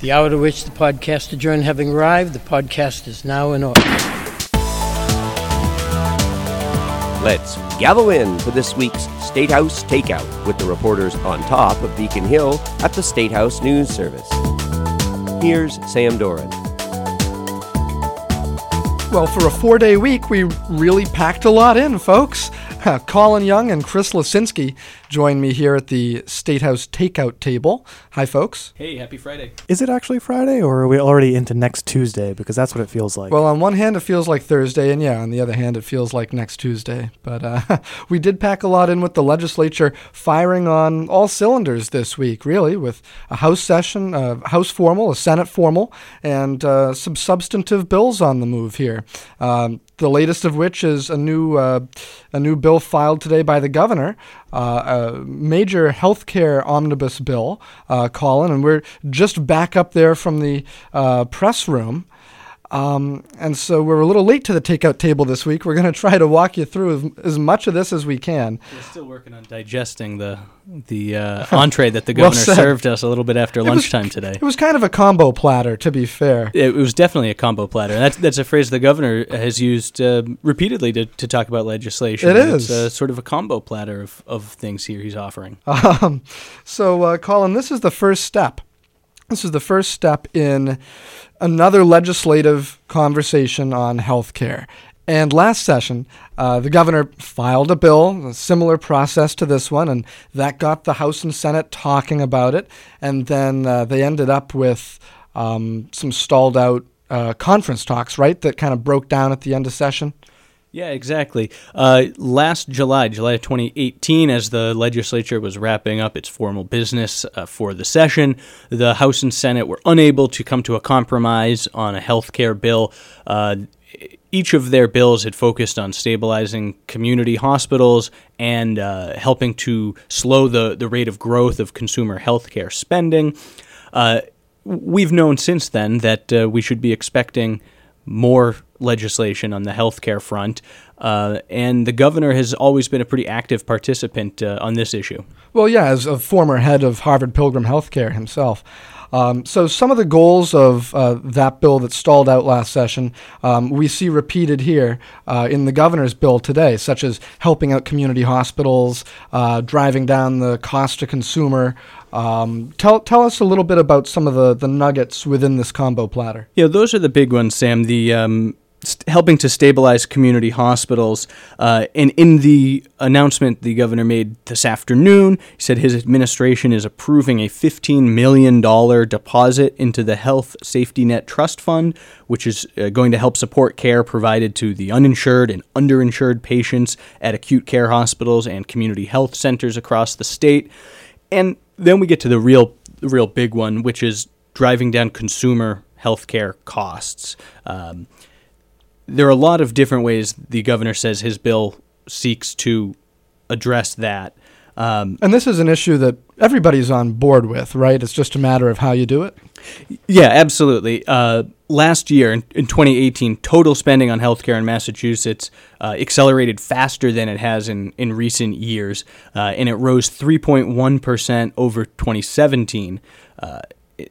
The hour to which the podcast adjourned having arrived, the podcast is now in order. Let's gavel in for this week's State House Takeout with the reporters on top of Beacon Hill at the State House News Service. Here's Sam Doran. Well, for a four day week, we really packed a lot in, folks. Colin Young and Chris Lisinski join me here at the State House takeout table. Hi, folks. Hey, happy Friday. Is it actually Friday, or are we already into next Tuesday? Because that's what it feels like. Well, on one hand, it feels like Thursday, and yeah, on the other hand, it feels like next Tuesday. But uh, we did pack a lot in with the legislature firing on all cylinders this week, really, with a House session, a House formal, a Senate formal, and uh, some substantive bills on the move here. Um, the latest of which is a new uh, a new bill filed today by the governor, uh, a major health care omnibus bill, uh, Colin, and we're just back up there from the uh, press room. Um, and so we're a little late to the takeout table this week. We're going to try to walk you through as, as, much of this as we can. We're still working on digesting the the uh, entree that the governor well served us a little bit after it lunchtime was, today. It was kind of a combo platter, to be fair. It, it was definitely a combo platter. That's that's a phrase the governor has used uh, repeatedly to, to talk about legislation. It is it's sort of a combo platter of, of things here he's offering. Um, so, uh, Colin, this is the first step. This is the first step in another legislative conversation on health care. And last session, uh, the governor filed a bill, a similar process to this one, and that got the House and Senate talking about it. And then uh, they ended up with um, some stalled out uh, conference talks, right, that kind of broke down at the end of session. Yeah, exactly. Uh, last July, July of 2018, as the legislature was wrapping up its formal business uh, for the session, the House and Senate were unable to come to a compromise on a health care bill. Uh, each of their bills had focused on stabilizing community hospitals and uh, helping to slow the, the rate of growth of consumer health care spending. Uh, we've known since then that uh, we should be expecting more legislation on the healthcare front. Uh, and the governor has always been a pretty active participant uh, on this issue. Well, yeah, as a former head of Harvard Pilgrim Healthcare himself. Um, so, some of the goals of uh, that bill that stalled out last session um, we see repeated here uh, in the governor's bill today, such as helping out community hospitals, uh, driving down the cost to consumer. Um, tell, tell us a little bit about some of the, the nuggets within this combo platter. Yeah, those are the big ones, Sam. The um, st- helping to stabilize community hospitals. Uh, and in the announcement the governor made this afternoon, he said his administration is approving a $15 million deposit into the Health Safety Net Trust Fund, which is uh, going to help support care provided to the uninsured and underinsured patients at acute care hospitals and community health centers across the state. And then we get to the real, the real big one, which is driving down consumer healthcare costs. Um, there are a lot of different ways the governor says his bill seeks to address that. Um, and this is an issue that everybody's on board with, right? It's just a matter of how you do it. Yeah, absolutely. Uh, last year, in, in, 2018, total spending on healthcare in Massachusetts uh, accelerated faster than it has in, in recent years, uh, and it rose 3.1% over 2017.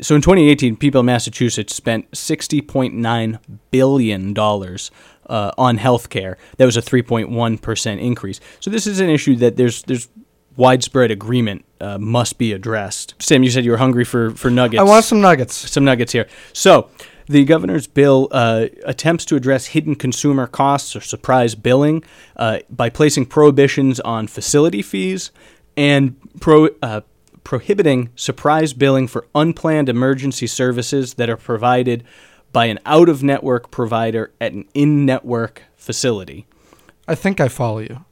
So in 2018, people in Massachusetts spent 60.9 billion dollars uh, on healthcare. That was a 3.1 percent increase. So this is an issue that there's there's widespread agreement uh, must be addressed. Sam, you said you were hungry for for nuggets. I want some nuggets. Some nuggets here. So. The governor's bill uh, attempts to address hidden consumer costs or surprise billing uh, by placing prohibitions on facility fees and pro, uh, prohibiting surprise billing for unplanned emergency services that are provided by an out of network provider at an in network facility. I think I follow you.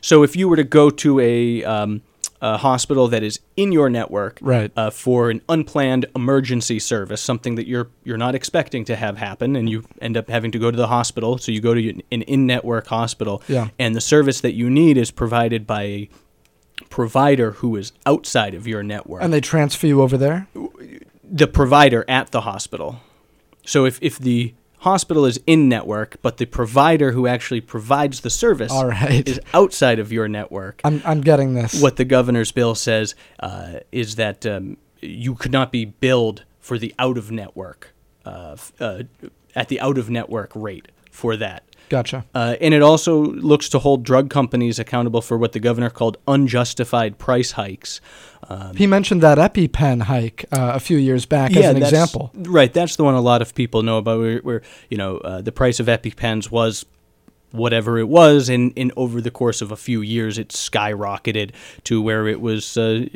So if you were to go to a, um, a hospital that is in your network right. uh, for an unplanned emergency service, something that you're you're not expecting to have happen, and you end up having to go to the hospital, so you go to an in-network hospital, yeah. and the service that you need is provided by a provider who is outside of your network. And they transfer you over there? The provider at the hospital. So if, if the hospital is in network, but the provider who actually provides the service All right. is outside of your network. I'm, I'm getting this. What the governor's bill says uh, is that um, you could not be billed for the out of network, uh, uh, at the out of network rate for that. Gotcha. Uh, and it also looks to hold drug companies accountable for what the governor called unjustified price hikes. Um, He mentioned that EpiPen hike uh, a few years back as an example. Right, that's the one a lot of people know about. Where, where you know uh, the price of EpiPens was whatever it was, and, and over the course of a few years, it skyrocketed to where it was. Uh,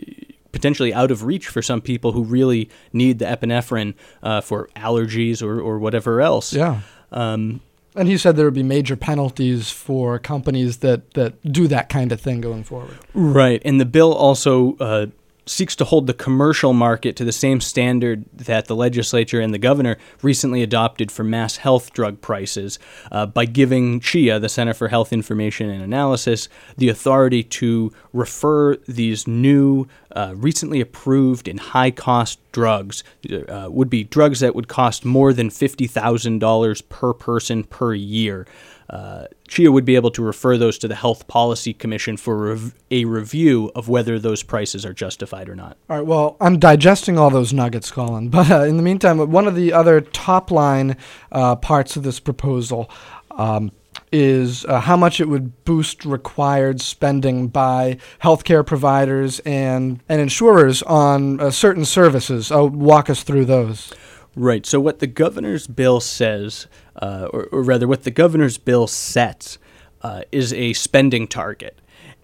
Potentially out of reach for some people who really need the epinephrine uh, for allergies or, or whatever else. Yeah. Um, And he said there would be major penalties for companies that, that do that kind of thing going forward. Right, and the bill also uh, seeks to hold the commercial market to the same standard that the legislature and the governor recently adopted for MassHealth drug prices uh, by giving CHIA, the Center for Health Information and Analysis, the authority to refer these new, uh, recently approved and high cost drugs, uh, would be drugs that would cost more than $50,000 per person per year. Uh, CHIA would be able to refer those to the Health Policy Commission for rev- a review of whether those prices are justified or not. All right. Well, I'm digesting all those nuggets, Colin. But uh, in the meantime, one of the other top line uh, parts of this proposal um, is uh, how much it would boost required spending by healthcare providers and, and insurers on uh, certain services. Uh, walk us through those. Right. So, what the governor's bill says, uh, or, or rather, what the governor's bill sets, uh, is a spending target.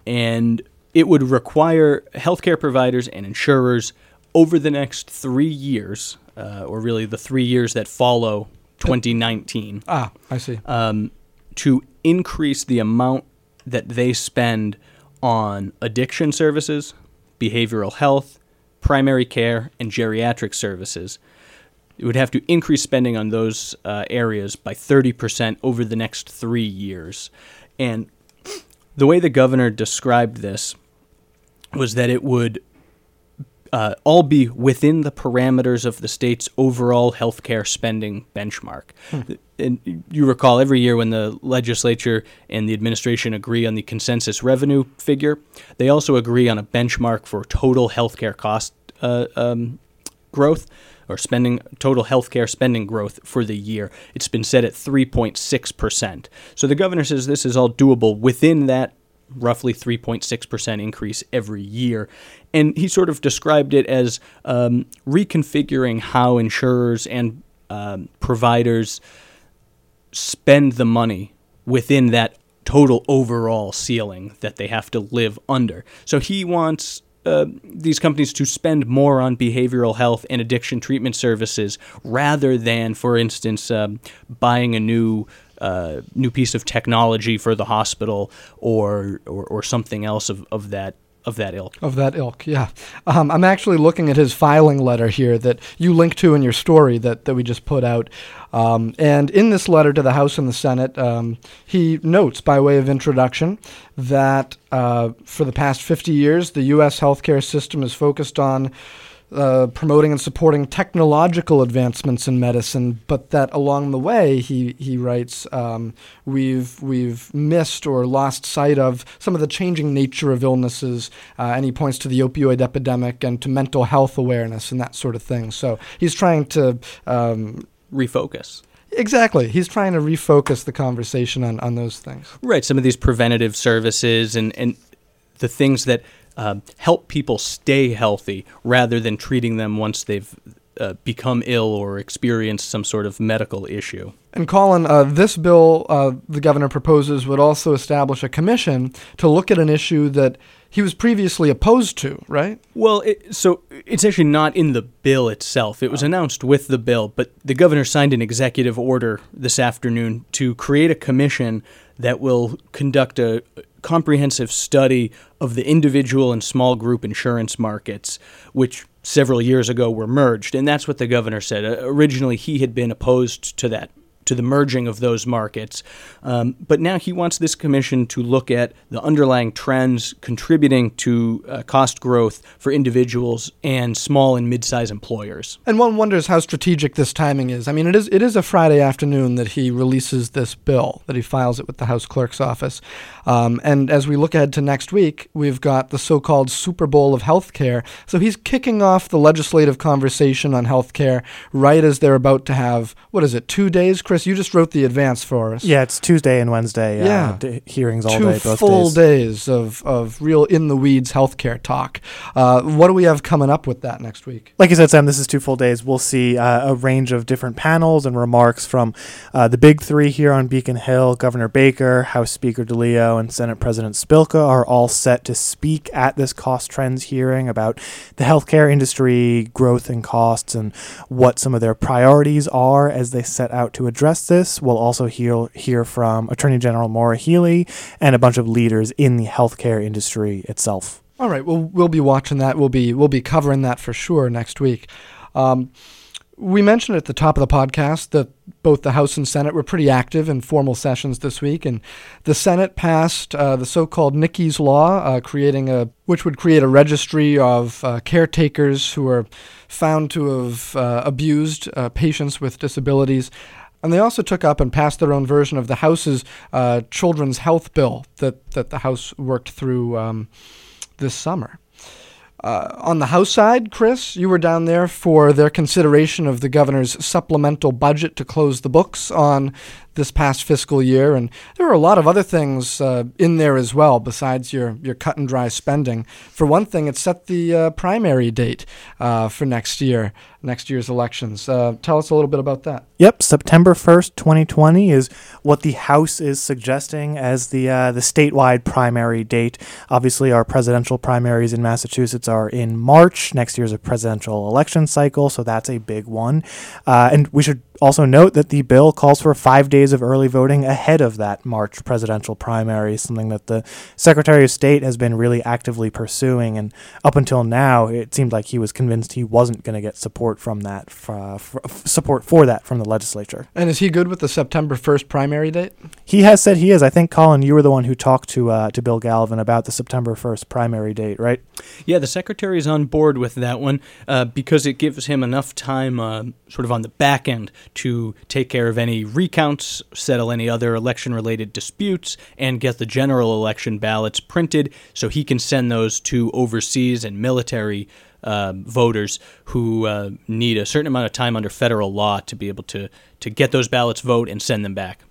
And it would require healthcare providers and insurers over the next three years, uh, or really the three years that follow 2019, Ah, I see. um, to increase the amount that they spend on addiction services, behavioral health, primary care, and geriatric services. It would have to increase spending on those uh, areas by 30% over the next three years. And the way the governor described this was that it would uh, all be within the parameters of the state's overall healthcare spending benchmark. And you recall every year when the legislature and the administration agree on the consensus revenue figure, they also agree on a benchmark for total healthcare cost uh, um, growth or spending total healthcare spending growth for the year. It's been set at 3.6%. So the governor says this is all doable within that roughly 3.6% increase every year. And he sort of described it as um, reconfiguring how insurers and um, providers spend the money within that total overall ceiling that they have to live under. So he wants uh, these companies to spend more on behavioral health and addiction treatment services rather than, for instance, um, buying a new uh, new piece of technology for the hospital or or, or something else of, of that of that ilk. Of that ilk, yeah. Um, I'm actually looking at his filing letter here that you link to in your story that, that we just put out. Um, and in this letter to the House and the Senate, um, he notes, by way of introduction, that uh, for the past 50 years, the U.S. healthcare system is focused on uh, promoting and supporting technological advancements in medicine, but that along the way, he he writes, um, we've we've missed or lost sight of some of the changing nature of illnesses, uh, and he points to the opioid epidemic and to mental health awareness and that sort of thing. So he's trying to. Um, Refocus. Exactly. He's trying to refocus the conversation on, on those things. Right. Some of these preventative services and, and the things that um, help people stay healthy rather than treating them once they've uh, become ill or experienced some sort of medical issue. And Colin, uh, this bill uh, the governor proposes would also establish a commission to look at an issue that he was previously opposed to, right? Well, it, so it's actually not in the bill itself. It was announced with the bill, but the governor signed an executive order this afternoon to create a commission that will conduct a comprehensive study of the individual and small group insurance markets, which several years ago were merged. And that's what the governor said. Uh, originally, he had been opposed to that to the merging of those markets. Um, but now he wants this commission to look at the underlying trends contributing to uh, cost growth for individuals and small and mid-sized employers. And one wonders how strategic this timing is. I mean, it is it is a Friday afternoon that he releases this bill, that he files it with the House Clerk's office. Um, and as we look ahead to next week, we've got the so-called Super Bowl of healthcare. So he's kicking off the legislative conversation on healthcare right as they're about to have what is it, two days? You just wrote the advance for us. Yeah, it's Tuesday and Wednesday. Uh, Yeah. d- hearings all two day, both full days. days of, of real in the weeds healthcare talk. Uh, what do we have coming up with that next week? Like I said, Sam, this is two full days. We'll see uh, a range of different panels and remarks from uh, the big three here on Beacon Hill. Governor Baker, House Speaker DeLeo, and Senate President Spilka are all set to speak at this cost trends hearing about the healthcare industry growth and costs and what some of their priorities are as they set out to address this. We'll also hear hear from Attorney General Maura Healey and a bunch of leaders in the healthcare industry itself. All right, well, we'll be watching that. We'll be we'll be covering that for sure next week. Um, we mentioned at the top of the podcast that both the House and Senate were pretty active in formal sessions this week, and the Senate passed uh, the so-called Nicky's Law, uh, creating a which would create a registry of uh, caretakers who are found to have uh, abused uh, patients with disabilities. And they also took up and passed their own version of the House's uh, children's health bill that, that the House worked through um, this summer. Uh, on the House side, Chris, you were down there for their consideration of the governor's supplemental budget to close the books on this past fiscal year, and there were a lot of other things uh, in there as well besides your your cut and dry spending. For one thing, it set the uh, primary date uh, for next year, next year's elections. Uh, tell us a little bit about that. Yep, September 1st, 2020 is what the House is suggesting as the uh, the statewide primary date. Obviously, our presidential primaries in Massachusetts are in March. Next year's a presidential election cycle, so that's a big one. Uh, and we should also note that the bill calls for five days of early voting ahead of that March presidential primary, something that the Secretary of State has been really actively pursuing. And up until now, it seemed like he was convinced he wasn't going to get support from that, for, for, support for that from the legislature. And is he good with the September 1st primary date? He has said he is. I think Colin, you were the one who talked to uh, to Bill Galvin about the September first primary date, right? Yeah, the secretary is on board with that one uh, because it gives him enough time, uh, sort of on the back end, to take care of any recounts, settle any other election related disputes, and get the general election ballots printed so he can send those to overseas and military. Uh, voters who uh, need a certain amount of time under federal law to be able to, to get those ballots, vote, and send them back.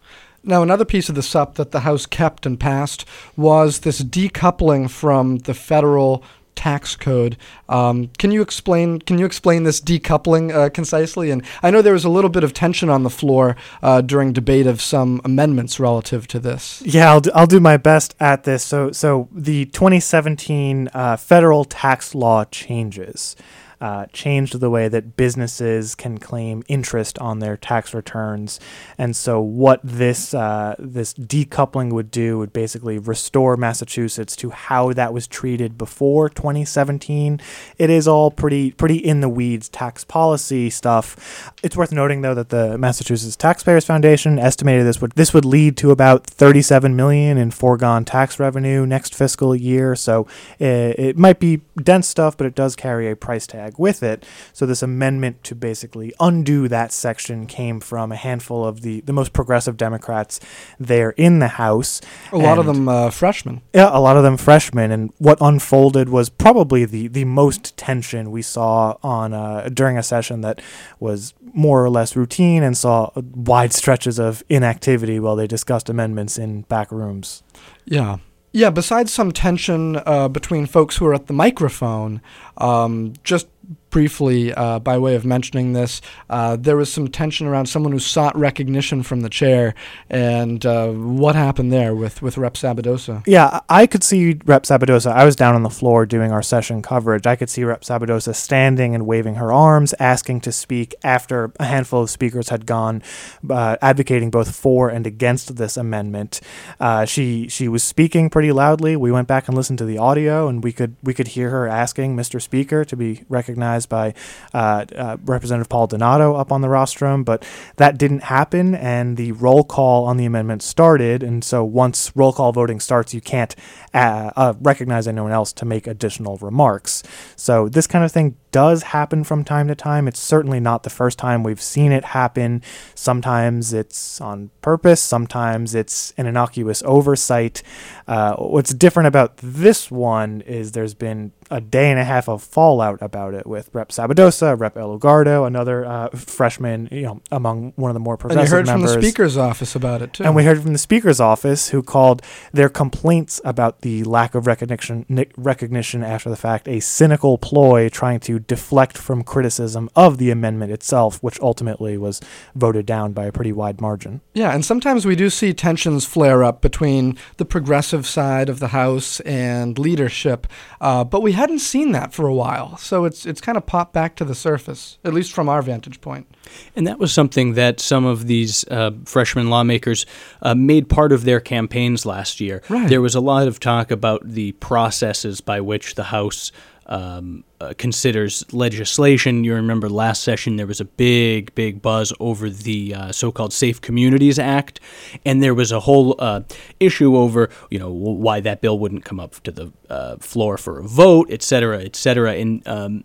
Now, another piece of the SUP that the House kept and passed was this decoupling from the federal tax code. Um, can you explain? Can you explain this decoupling uh, concisely? And I know there was a little bit of tension on the floor uh, during debate of some amendments relative to this. Yeah, I'll do, I'll do my best at this. So, so the 2017 uh, federal tax law changes. Uh, changed the way that businesses can claim interest on their tax returns, and so what this uh, this decoupling would do would basically restore Massachusetts to how that was treated before 2017. It is all pretty pretty in the weeds tax policy stuff. It's worth noting though that the Massachusetts Taxpayers Foundation estimated this would this would lead to about 37 million in foregone tax revenue next fiscal year. So it, it might be dense stuff, but it does carry a price tag with it. So this amendment to basically undo that section came from a handful of the the most progressive Democrats there in the House. A lot of them uh, freshmen. yeah, a lot of them freshmen, and what unfolded was probably the, the most tension we saw on uh, during a session that was more or less routine and saw wide stretches of inactivity while they discussed amendments in back rooms. Yeah. Yeah, besides some tension uh, between folks who are at the microphone, um, just briefly, uh, by way of mentioning this, uh, there was some tension around someone who sought recognition from the chair, and uh, what happened there with, with Rep Sabadosa? Yeah, I could see Rep Sabadosa. I was down on the floor doing our session coverage. I could see Rep Sabadosa standing and waving her arms, asking to speak after a handful of speakers had gone, uh, advocating both for and against this amendment. Uh, she she was speaking pretty loudly. We went back and listened to the audio, and we could we could hear her asking Mr. Speaker to be recognized organized by uh, uh, Representative Paul Donato up on the rostrum, but that didn't happen, and the roll call on the amendment started. And so once roll call voting starts, you can't uh, uh, recognize anyone else to make additional remarks. So this kind of thing does happen from time to time. It's certainly not the first time we've seen it happen. Sometimes it's on purpose, sometimes it's an innocuous oversight. Uh, what's different about this one is there's been a day and a half of fallout about it with Rep Sabadosa, Rep Elugardo, another uh, freshman, you know, among one of the more progressive and you heard members. from the speaker's office about it too. And we heard from the speaker's office, who called their complaints about the lack of recognition recognition after the fact a cynical ploy trying to deflect from criticism of the amendment itself, which ultimately was voted down by a pretty wide margin. Yeah, and sometimes we do see tensions flare up between the progressive side of the House and leadership, uh, but we hadn't seen that for a while. So it's it's kind of popped back to the surface, at least from our vantage point. And that was something that some of these uh, freshman lawmakers uh, made part of their campaigns last year. Right. There was a lot of talk about the processes by which the House um, uh, considers legislation. You remember last session there was a big, big buzz over the uh, so-called Safe Communities Act, and there was a whole uh, issue over you know why that bill wouldn't come up to the uh, floor for a vote, et cetera, et cetera. And um,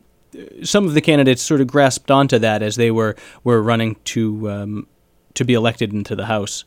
some of the candidates sort of grasped onto that as they were were running to um, to be elected into the House.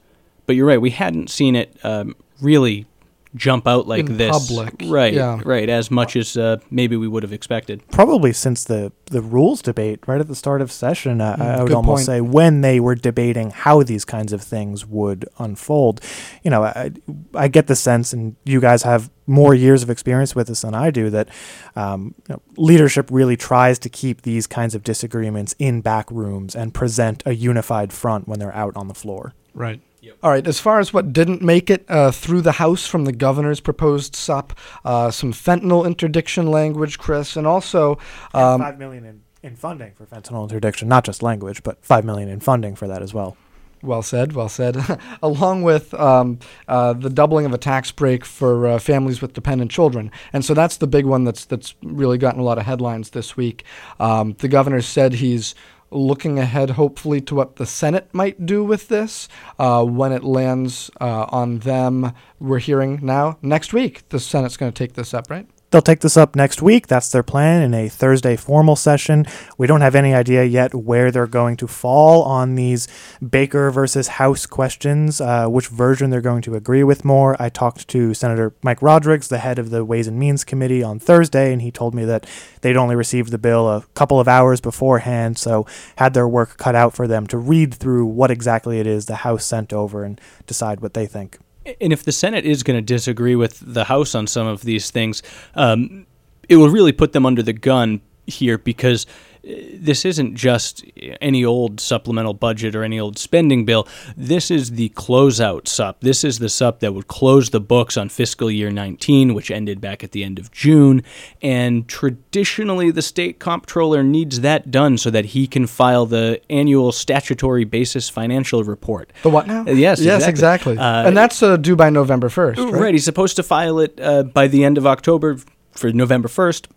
But you're right, we hadn't seen it um, really jump out like In this, public, right? yeah. Right, as much as uh, maybe we would have expected. Probably since the, the rules debate right at the start of session, uh, I would almost point. say when they were debating how these kinds of things would unfold. You know, I, I get the sense, and you guys have more years of experience with this than I do, that um, you know, leadership really tries to keep these kinds of disagreements in back rooms and present a unified front when they're out on the floor. Right. All right. As far as what didn't make it uh, through the House from the governor's proposed SUP, uh, some fentanyl interdiction language, Chris, and also um, five million in, in funding for fentanyl interdiction, not just language, but five million in funding for that as well. Well said, well said. Along with um, uh, the doubling of a tax break for uh, families with dependent children, and so that's the big one that's that's really gotten a lot of headlines this week. Um, the governor said he's looking ahead, hopefully, to what the Senate might do with this uh, when it lands uh, on them. We're hearing now next week. The Senate's going to take this up, right? They'll take this up next week. That's their plan in a Thursday formal session. We don't have any idea yet where they're going to fall on these Baker versus House questions, uh, which version they're going to agree with more. I talked to Senator Mike Rodrigues, the head of the Ways and Means Committee, on Thursday, and he told me that they'd only received the bill a couple of hours beforehand, so had their work cut out for them to read through what exactly it is the House sent over and decide what they think. And if the Senate is going to disagree with the House on some of these things, um, it will really put them under the gun here because this isn't just any old supplemental budget or any old spending bill. This is the closeout SUP. This is the SUP that would close the books on fiscal year 19, which ended back at the end of June. And traditionally, the state comptroller needs that done so that he can file the annual statutory basis financial report. The what now? Uh, yes, yes, exactly. exactly. Uh, and that's uh, due by November first, right? Right. He's supposed to file it uh, by the end of October for November 1st.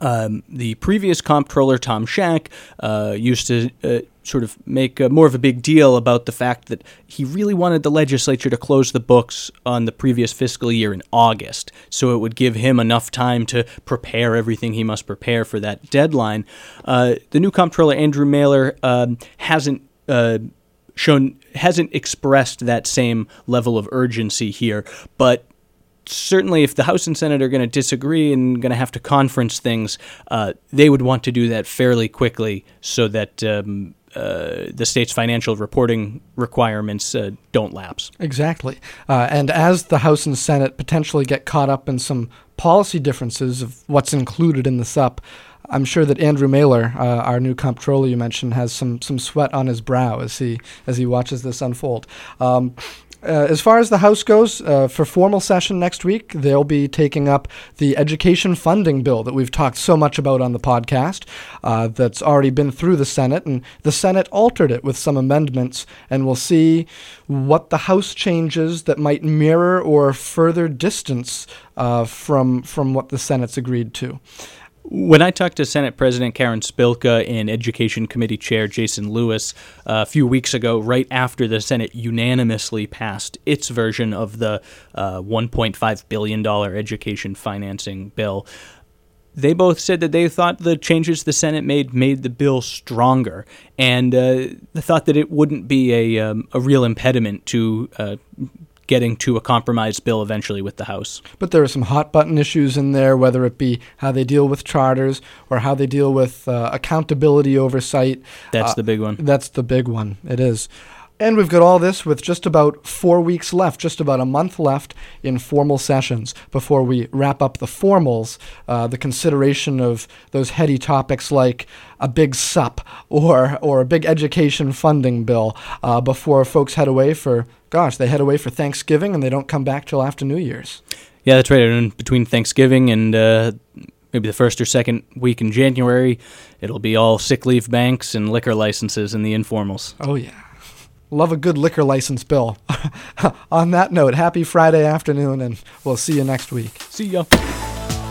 Um, the previous comptroller, Tom Shack, uh, used to uh, sort of make uh, more of a big deal about the fact that he really wanted the legislature to close the books on the previous fiscal year in August, so it would give him enough time to prepare everything he must prepare for that deadline. Uh, the new comptroller, Andrew Maylor, um, hasn't uh, shown hasn't expressed that same level of urgency here, but certainly if the House and Senate are going to disagree and going to have to conference things, uh, they would want to do that fairly quickly so that um, uh, the state's financial reporting requirements uh, don't lapse. Exactly. Uh, and as the House and Senate potentially get caught up in some policy differences of what's included in the SUP, I'm sure that Andrew Maylor, uh, our new comptroller you mentioned, has some some sweat on his brow as he as he watches this unfold. Um, uh, as far as the House goes, uh, for formal session next week, they'll be taking up the education funding bill that we've talked so much about on the podcast. Uh, that's already been through the Senate, and the Senate altered it with some amendments, and we'll see what the House changes that might mirror or further distance uh, from from what the Senate's agreed to When I talked to Senate President Karen Spilka and Education Committee Chair Jason Lewis uh, a few weeks ago, right after the Senate unanimously passed its version of the uh, $1.5 billion education financing bill, they both said that they thought the changes the Senate made made the bill stronger, and uh, thought that it wouldn't be a, um, a real impediment to uh, getting to a compromise bill eventually with the House. But there are some hot button issues in there, whether it be how they deal with charters or how they deal with uh, accountability oversight. That's Uh, the big one. That's the big one. It is. And we've got all this with just about four weeks left, just about a month left in formal sessions before we wrap up the formals, uh, the consideration of those heady topics like a big SUP or, or a big education funding bill uh, before folks head away for, gosh, they head away for Thanksgiving and they don't come back till after New Year's. Yeah, that's right. And between Thanksgiving and uh, maybe the first or second week in January, it'll be all sick leave banks and liquor licenses and the informals. Oh, yeah. Love a good liquor license bill. On that note, happy Friday afternoon, and we'll see you next week. See ya.